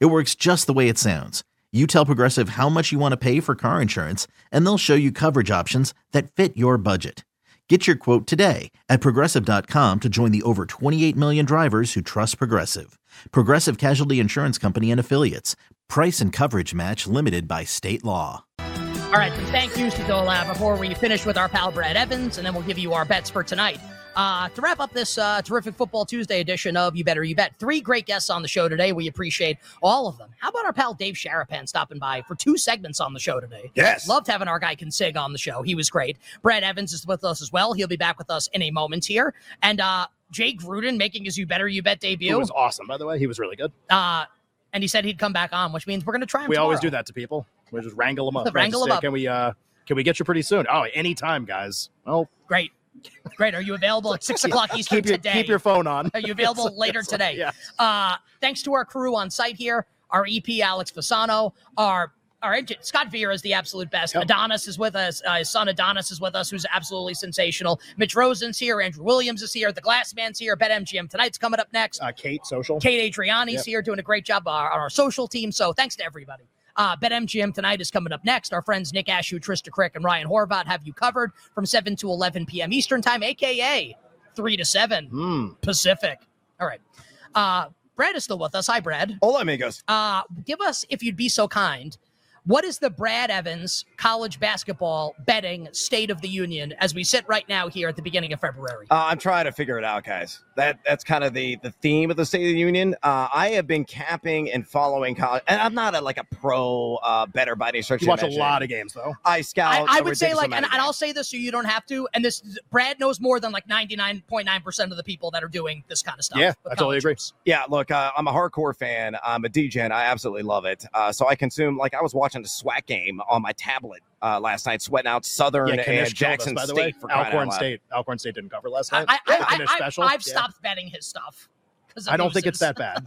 It works just the way it sounds. You tell Progressive how much you want to pay for car insurance, and they'll show you coverage options that fit your budget. Get your quote today at progressive.com to join the over 28 million drivers who trust Progressive. Progressive Casualty Insurance Company and Affiliates. Price and coverage match limited by state law. All right, thank yous to before we finish with our pal Brad Evans, and then we'll give you our bets for tonight. Uh, to wrap up this uh, terrific Football Tuesday edition of You Better You Bet, three great guests on the show today. We appreciate all of them. How about our pal Dave Sharapan stopping by for two segments on the show today? Yes. Loved having our guy Consig on the show. He was great. Brad Evans is with us as well. He'll be back with us in a moment here. And uh, Jay Gruden making his You Better You Bet debut. It was awesome, by the way. He was really good. Uh, and he said he'd come back on, which means we're going to try him We always do that to people. We just wrangle them up. Wrangle Just 'em say, up. Can we? Uh, can we get you pretty soon? Oh, anytime, guys. Well, Great. Great. Are you available at 6 o'clock Eastern keep your today? keep your phone on. Are you available It's- later it's today? yeah. Uh, thanks to our crew on site here, our EP Alex Fasano, our our engine, Scott Vieira is the absolute best. Yep. Adonis is with us. Uh, his son Adonis is with us, who's absolutely sensational. Mitch Rosen's here. Andrew Williams is here. The Glass Man's here. BetMGM tonight's coming up next. Uh, Kate, social. Kate Adriani's Yep. here doing a great job uh, on our social team. So thanks to everybody. Uh, BetMGM tonight is coming up next. Our friends Nick Ashew, Trista Crick, and Ryan Horvat have you covered from 7 to 11 p.m. Eastern Time, aka 3 to 7 Hmm. Pacific. All right. Uh, Brad is still with us. Hi, Brad. Hola, amigos. Uh, give us, if you'd be so kind, what is the Brad Evans college basketball betting state of the union as we sit right now here at the beginning of February? Uh, I'm trying to figure it out, guys. That that's kind of the the theme of the State of the Union. Uh, I have been capping and following college, and I'm not a, like a pro uh, better by any stretch. You watch of a lot of games, though. I scout. I, I a would say like, and, and I'll say this so you don't have to. And this, Brad knows more than like 99.9% of the people that are doing this kind of stuff. Yeah, with I totally college agree. hoops. Yeah, look, uh, I'm a hardcore fan. I'm a DGen. I absolutely love it. Uh, so I consume like I was watching the SWAC game on my tablet uh, last night, sweating out Southern Yeah, and killed us, Jackson by the State way. for Alcorn. State. Alcorn State didn't cover last night. I, I, Kanish I, special. I've Yeah. stopped betting his stuff. 'cause it I don't think it's that bad.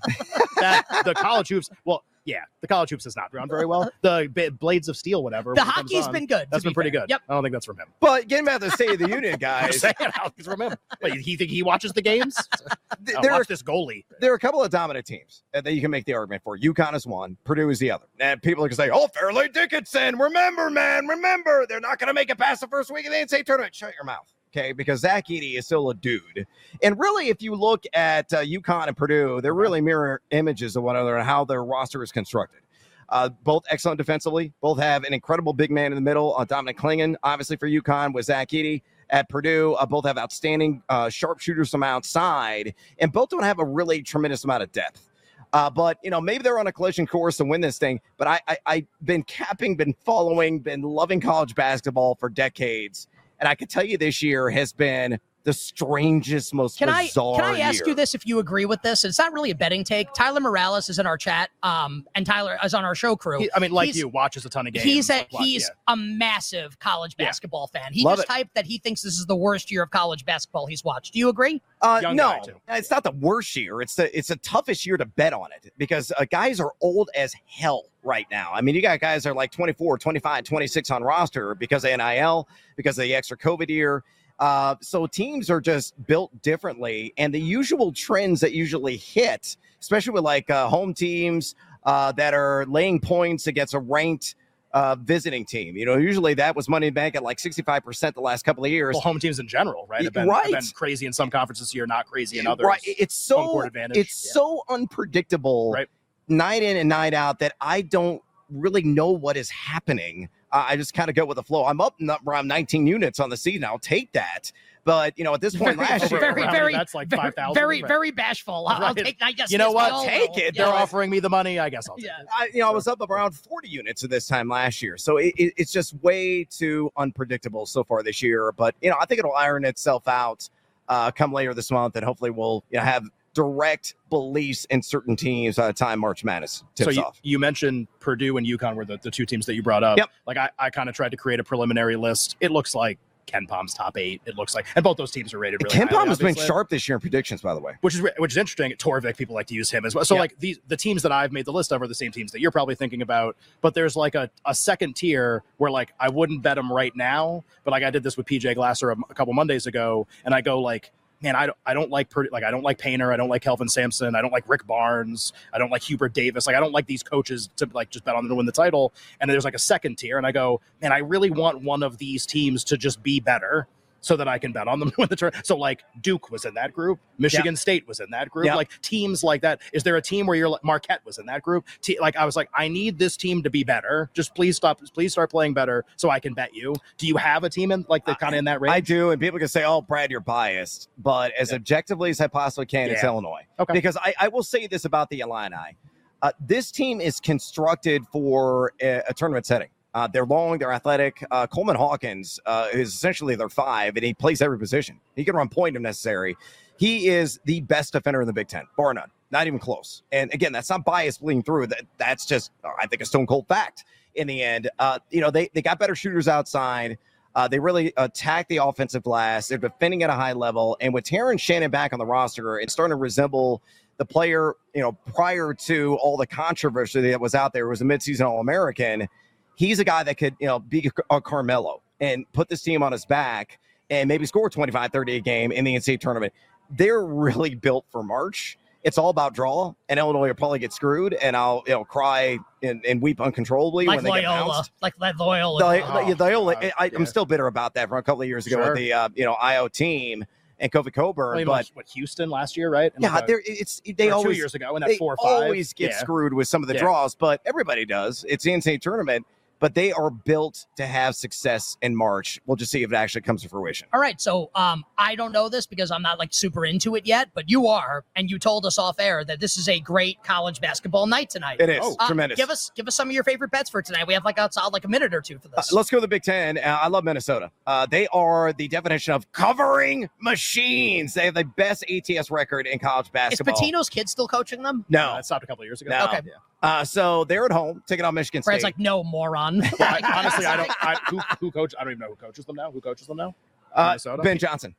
that the college hoops. Well, yeah, the college hoops has not gone very well. The B- Blades of Steel, whatever. The when it comes hockey's on, been good. to That's be been pretty fair. good. Yep. I don't think that's from him. But getting back to the State of the Union, guys, just saying, I don't think it's from him. Wait, he think he watches the games? th- Oh, there are watch this goalie. there are a couple of dominant teams uh, that you can make the argument for. UConn is one, Purdue is the other. And people are going to say, oh, Fairleigh Dickinson, remember, man, remember, they're not going to make it past the first week of the NCAA tournament. Shut your mouth. Okay, because Zach Edey is still a dude. And really, if you look at uh, UConn and Purdue, they're really mirror images of one another and how their roster is constructed. Uh, both excellent defensively, both have an incredible big man in the middle. Uh, Dominic Clingan, obviously for UConn, with Zach Edey at Purdue. Uh, both have outstanding uh, sharpshooters from outside, and both don't have a really tremendous amount of depth. Uh, but you know, maybe they're on a collision course to win this thing. But I, I, I've been capping, been following, been loving college basketball for decades, and I can tell you this year has been the strangest, most Can I bizarre. can I ask year. you this if you agree with this? It's not really a betting take. Tyler Morales is in our chat, um, and Tyler is on our show crew. He- I mean, like He's- you, watches a ton of games. He's a watch- he's yeah. a massive college Yeah. basketball fan. He Love just it. typed that he thinks this is the worst year of college basketball he's watched. Do you agree? Uh, no, it's not the worst year. It's the it's the toughest year to bet on it because uh, guys are old as hell right now. I mean, you got guys that are like 24, 25, 26 on roster because of NIL, because of the extra COVID year. Uh, so teams are just built differently, and the usual trends that usually hit, especially with like uh, home teams uh, that are laying points against a ranked uh, visiting team. You know, usually that was money bank at like 65% the last couple of years. well, home teams in general, right? Have been, Right. have been crazy in some conferences here, not crazy in others. Right. It's so it's Yeah. so unpredictable Right. night in and night out that I don't really know what is happening. Uh, I just kind of go with the flow. I'm up around 19 units on the season. I'll take that. But you know, at this point Very, last year, very, very, bets, like very, 5,000? very, Right. very bashful. I'll, I'll take. I guess You know what? Take will. it. They're offering me the money. I guess I'll take Yeah. it. I, you know, I was up around 40 units at this time last year. So it, it, it's just way too unpredictable so far this year. But, you know, I think it'll iron itself out uh, come later this month. And hopefully we'll you know, have direct beliefs in certain teams by the time March Madness tips so you, off. you mentioned Purdue and UConn were the, the two teams that you brought up. Yep. Like I, I kind of tried to create a preliminary list. It looks like KenPom's top eight. It looks like, and both those teams are rated really Ken Palm has been sharp this year in predictions, by the way. which is which is interesting. Torvik, people like to use him as well. So Yeah. like these the teams that I've made the list of are the same teams that you're probably thinking about. But there's like a, a second tier where like I wouldn't bet them right now, but like I did this with PJ Glasser a, a couple Mondays ago, and I go like. Man, I don't, I don't like Purdue, like I don't like Painter, I don't like Kelvin Sampson, I don't like Rick Barnes, I don't like Hubert Davis, like I don't like these coaches to like just bet on them to win the title. And there's like a second tier, and I go, man, I really want one of these teams to just be better so that I can bet on them to win the tournament. So like Duke was in that group, Michigan State was in that group, Yeah. like teams like that. Is there a team where you're like Marquette was in that group? Te- like I was like, I need this team to be better. Just please stop, please start playing better so I can bet you. Do you have a team in like the kind of in that range? I do, and people can say, "Oh, Brad, you're biased," but as objectively as I possibly can, it's Illinois. Okay. Because I, I will say this about the Illini: uh, this team is constructed for a, a tournament setting. Uh, they're long, they're athletic. Uh, Coleman Hawkins uh, is essentially their five, and he plays every position. He can run point if necessary. He is the best defender in the Big Ten, bar none, not even close. And again, that's not bias bleeding through. That that's just, I think, a stone cold fact. In the end, uh, you know, they they got better shooters outside. Uh, they really attack the offensive glass. They're defending at a high level. And with Terrence Shannon back on the roster, it's starting to resemble the player, you know, prior to all the controversy that was out there, was a midseason All American. He's a guy that could, you know, be a Carmelo and put this team on his back and maybe score 25, 30 a game in the NCAA tournament. They're really built for March. It's all about draw, and Illinois will probably get screwed, and I'll, you know, cry and, and weep uncontrollably like when they get Loyola, bounced. like like Loyola. The, Oh, the, the Iola- God, I, yeah. I'm still bitter about that from a couple of years ago Sure. with the uh, you know IO team and Kofi Cockburn. Well, but what Houston last year, right? And yeah, like a- there it's they always two years ago in that four or five. always get yeah. screwed with some of the Yeah. draws, but everybody does. It's the NCAA tournament, but they are built to have success in March. We'll just see if it actually comes to fruition. All right, so um, I don't know this because I'm not like super into it yet, but you are, and you told us off air that this is a great college basketball night tonight. It is Oh, Uh, tremendous. Give us give us some of your favorite bets for tonight. We have like outside like a minute or two for Uh, this. let's go to the Big Ten. Uh, I love Minnesota. Uh, they are the definition of covering machines. They have the best ATS record in college basketball. is. Pitino's kid still coaching them? No. that stopped a couple of years ago. No. Okay. Uh, so they're at home taking on Michigan State. Brad's like, no, moron. Well, I, honestly, I don't. I, who who coach? I don't even know who coaches them now. Who coaches them now? uh, Minnesota? Ben Johnson.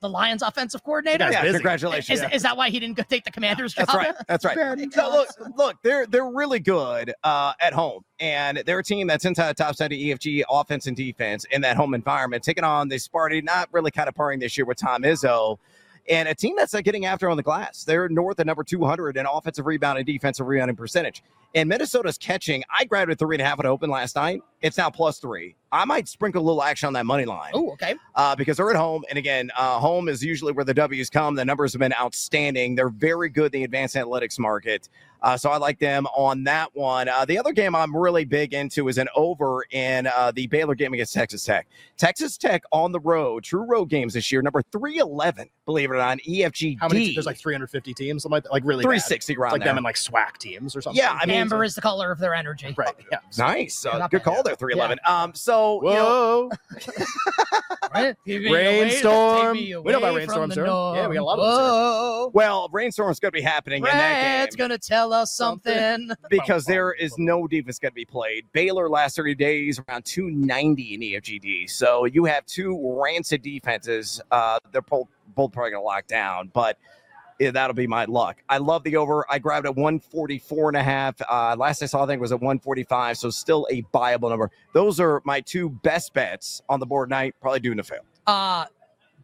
the Lions offensive coordinator? Yeah, busy. congratulations. Is, is that why he didn't go take the commander's job? That's right. That's right. Ben No, look, look, they're they're really good uh, at home, and they're a team that's inside the top 70 EFG offense and defense in that home environment, taking on the Sparty, not really kind of pairing this year with Tom Izzo, and a team that's uh, getting after on the glass. They're north of number 200 in offensive rebound and defensive rebounding percentage. And Minnesota's catching. I grabbed it three and a half at open last night. It's now plus three. I might sprinkle a little action on that money line Oh, okay. uh, because they're at home. And again, uh, home is usually where the W's come. The numbers have been outstanding. They're very good in the advanced analytics market. Uh, so I like them on that one. Uh, the other game I'm really big into is an over in uh, the Baylor game against Texas Tech. Texas Tech on the road, true road games this year, number 311, believe it or not, EFGD. How many? There's like 350 teams, something like that. Like really bad. 360 It's around like there. them in like SWAC teams or something. Yeah, I mean, Amber is the color of their energy. right. Yeah. nice. Uh, good bad. call there, 311. Um, so, you know, Whoa. Right? Give me away- Rainstorm. We know about rainstorms from the. Yeah, we got a lot of them, those here. Whoa. well, rainstorm's going to be happening in that Brad's game. gonna tell us something. because there is no defense going to be played. Baylor last 30 days around 290 in EFGD. So you have two rancid defenses. Uh, they're both, both probably going to lock down, but yeah, that'll be my luck. I love the over. I grabbed at 144 and a half. Uh, last I saw, I think it was at 145. So still a viable number. Those are my two best bets on the board night. Probably doing a fail. Uh,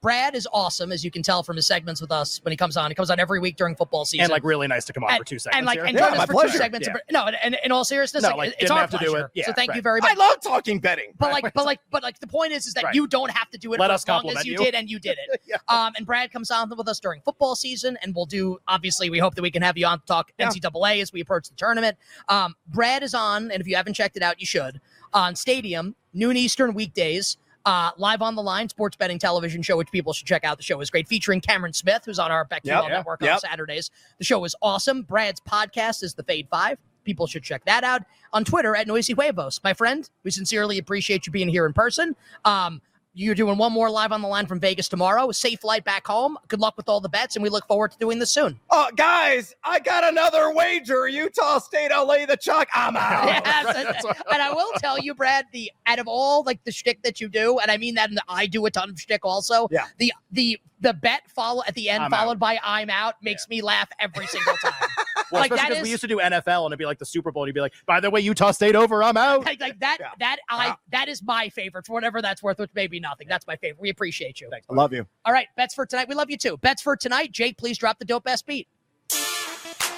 Brad is awesome, as you can tell from his segments with us when he comes on. He comes on every week during football season. And like really nice to come on for two seconds. and like here. and Yeah, join my us for pleasure. two segments. Yeah. No, and, and in all seriousness, No, like, like, it's didn't our have to do pleasure. it. Yeah, so thank you very much. I love talking betting. But like, but like, but like, the point is, is that Right. you don't have to do it Let for us as long as you, you. did, and you did it. Yeah. Um, and Brad comes on with us during football season, and we'll do. Obviously, we hope that we can have you on to talk Yeah. NCAA as we approach the tournament. Um, Brad is on, and if you haven't checked it out, you should. On Stadium, noon Eastern weekdays. Uh, live on the line, sports betting television show, which people should check out. The show is great, featuring Cameron Smith, who's on our BetQL Yep, yeah, network on. Saturdays. The show is awesome. Brad's podcast is the Fade Five. People should check that out on Twitter at Noisy Huevos. My friend, we sincerely appreciate you being here in person. Um, you're doing one more live on the line from Vegas tomorrow. Safe flight back home. Good luck with all the bets, and we look forward to doing this soon. Oh, guys, I got another wager. Utah State, I'll lay the chalk. I'm out. Yes, and, and I will tell you, Brad, the out of all like the shtick that you do, and I mean that in the, I do a ton of shtick also. Yeah. The the the bet follow at the end I'm followed out. by I'm out makes me laugh every single time. Well, like especially that because is we used to do NFL and it'd be like the Super Bowl, and you'd be like, by the way, Utah State over, I'm out. like, like that Yeah. that I Yeah. that is my favorite for whatever that's worth, which may be nothing. That's my favorite. We appreciate you. Thanks. I love you. All right, bets for tonight. We love you too. Bets for tonight. Jake, please drop the dope ass beat.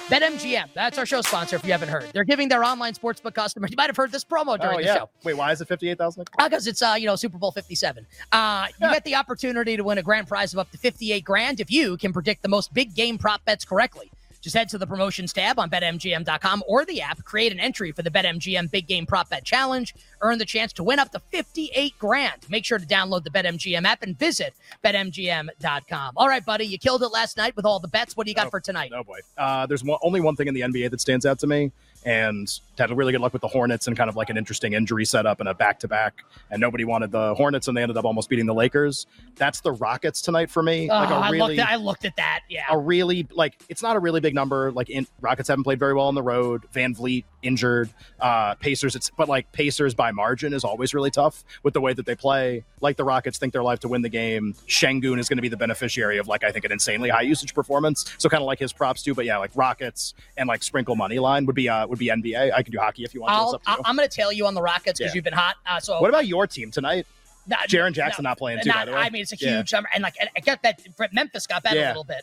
BetMGM, that's our show sponsor. If you haven't heard, they're giving their online sportsbook customers. You might have heard this promo during Oh, the show. Wait, why is it 58,000? because it's uh you know Super Bowl 57. Uh you get the opportunity to win a grand prize of up to 58 grand if you can predict the most big game prop bets correctly. Just head to the promotions tab on betmgm.com or the app, create an entry for the BetMGM Big Game Prop Bet Challenge, earn the chance to win up to 58 grand. Make sure to download the BetMGM app and visit betmgm.com. All right, buddy, you killed it last night with all the bets. What do you got Oh, for tonight? Oh boy. Uh, there's one, only one thing in the NBA that stands out to me, and had really good luck with the Hornets and kind of like an interesting injury setup and a back to back. And nobody wanted the Hornets, and they ended up almost beating the Lakers. That's the Rockets tonight for me. Oh, like a I really, looked at I looked at that. Yeah. a really like it's not a really big number. Like in Rockets haven't played very well on the road. VanVleet injured. Uh, Pacers, it's but like Pacers by margin is always really tough with the way that they play. Like the Rockets think they're live to win the game. Sengun is going to be the beneficiary of like I think an insanely high usage performance. So kind of like his props too. But yeah, like Rockets and like sprinkle money line would be uh would be NBA. I can do hockey if you want. I'll, to. I- I'm going to tail you on the Rockets because Yeah. you've been hot. Uh, so what about your team tonight? Nah, Jaren Jackson no, not playing too. not- by the way. I mean, it's a Yeah. huge number, and like I get that Memphis got bet a little bit.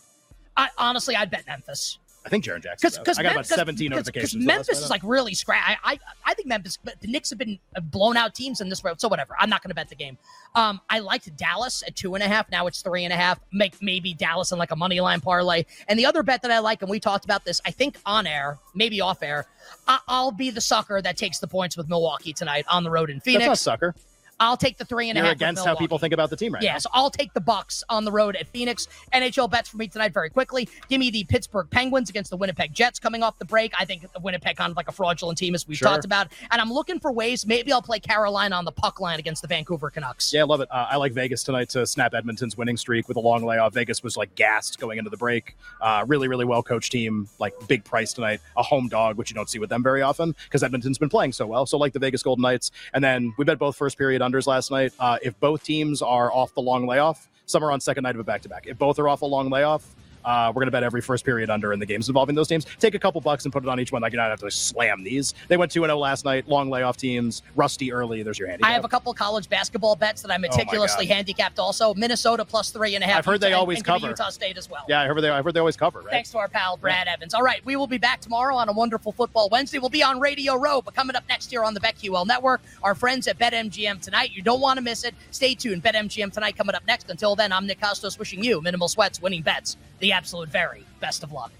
I, honestly, I'd bet Memphis I think Jaren Jackson. because does. I got about 17 notifications. Memphis is like really scratch. I, I I think Memphis, but the Knicks have been blown out teams in this road. So whatever, I'm not going to bet the game. Um, I liked Dallas at two and a half. Now it's three and a half. Make maybe Dallas in like a money line parlay. And the other bet that I like, and we talked about this, I think on air, maybe off air. I, I'll be the sucker that takes the points with Milwaukee tonight on the road in Phoenix. That's not sucker. I'll take the three and You're half. against how people think about the team right Yeah, now. so I'll take the Bucks on the road at Phoenix. NHL bets for me tonight very quickly. Give me the Pittsburgh Penguins against the Winnipeg Jets coming off the break. I think the Winnipeg kind of like a fraudulent team as we've Sure. talked about. And I'm looking for ways. Maybe I'll play Carolina on the puck line against the Vancouver Canucks. Yeah, I love it. Uh, I like Vegas tonight to snap Edmonton's winning streak with a long layoff. Vegas was like gassed going into the break. Uh, really, really well coached team. Like big price tonight. A home dog, which you don't see with them very often because Edmonton's been playing so well. So like the Vegas Golden Knights. And then we bet both first period unders last night. Uh, if both teams are off the long layoff, some are on second night of a back to back. If both are off a long layoff. Uh, we're going to bet every first period under in the games involving those teams. Take a couple bucks and put it on each one. Like, you don't have to slam these. They went 2 0 last night. Long layoff teams. Rusty early. There's your handicap. I have a couple college basketball bets that I meticulously God. handicapped also. Minnesota plus three and a half. I've heard they always and cover. Utah State as well. Yeah, I heard they. I heard they always cover, right? Thanks to our pal Brad Evans. All right, we will be back tomorrow on a wonderful football Wednesday. We'll be on Radio Row, but coming up next year on the BetQL Network, our friends at BetMGM tonight. You don't want to miss it. Stay tuned. BetMGM tonight coming up next. Until then, I'm Nick Kostos wishing you minimal sweats, winning bets, the absolute very best of luck.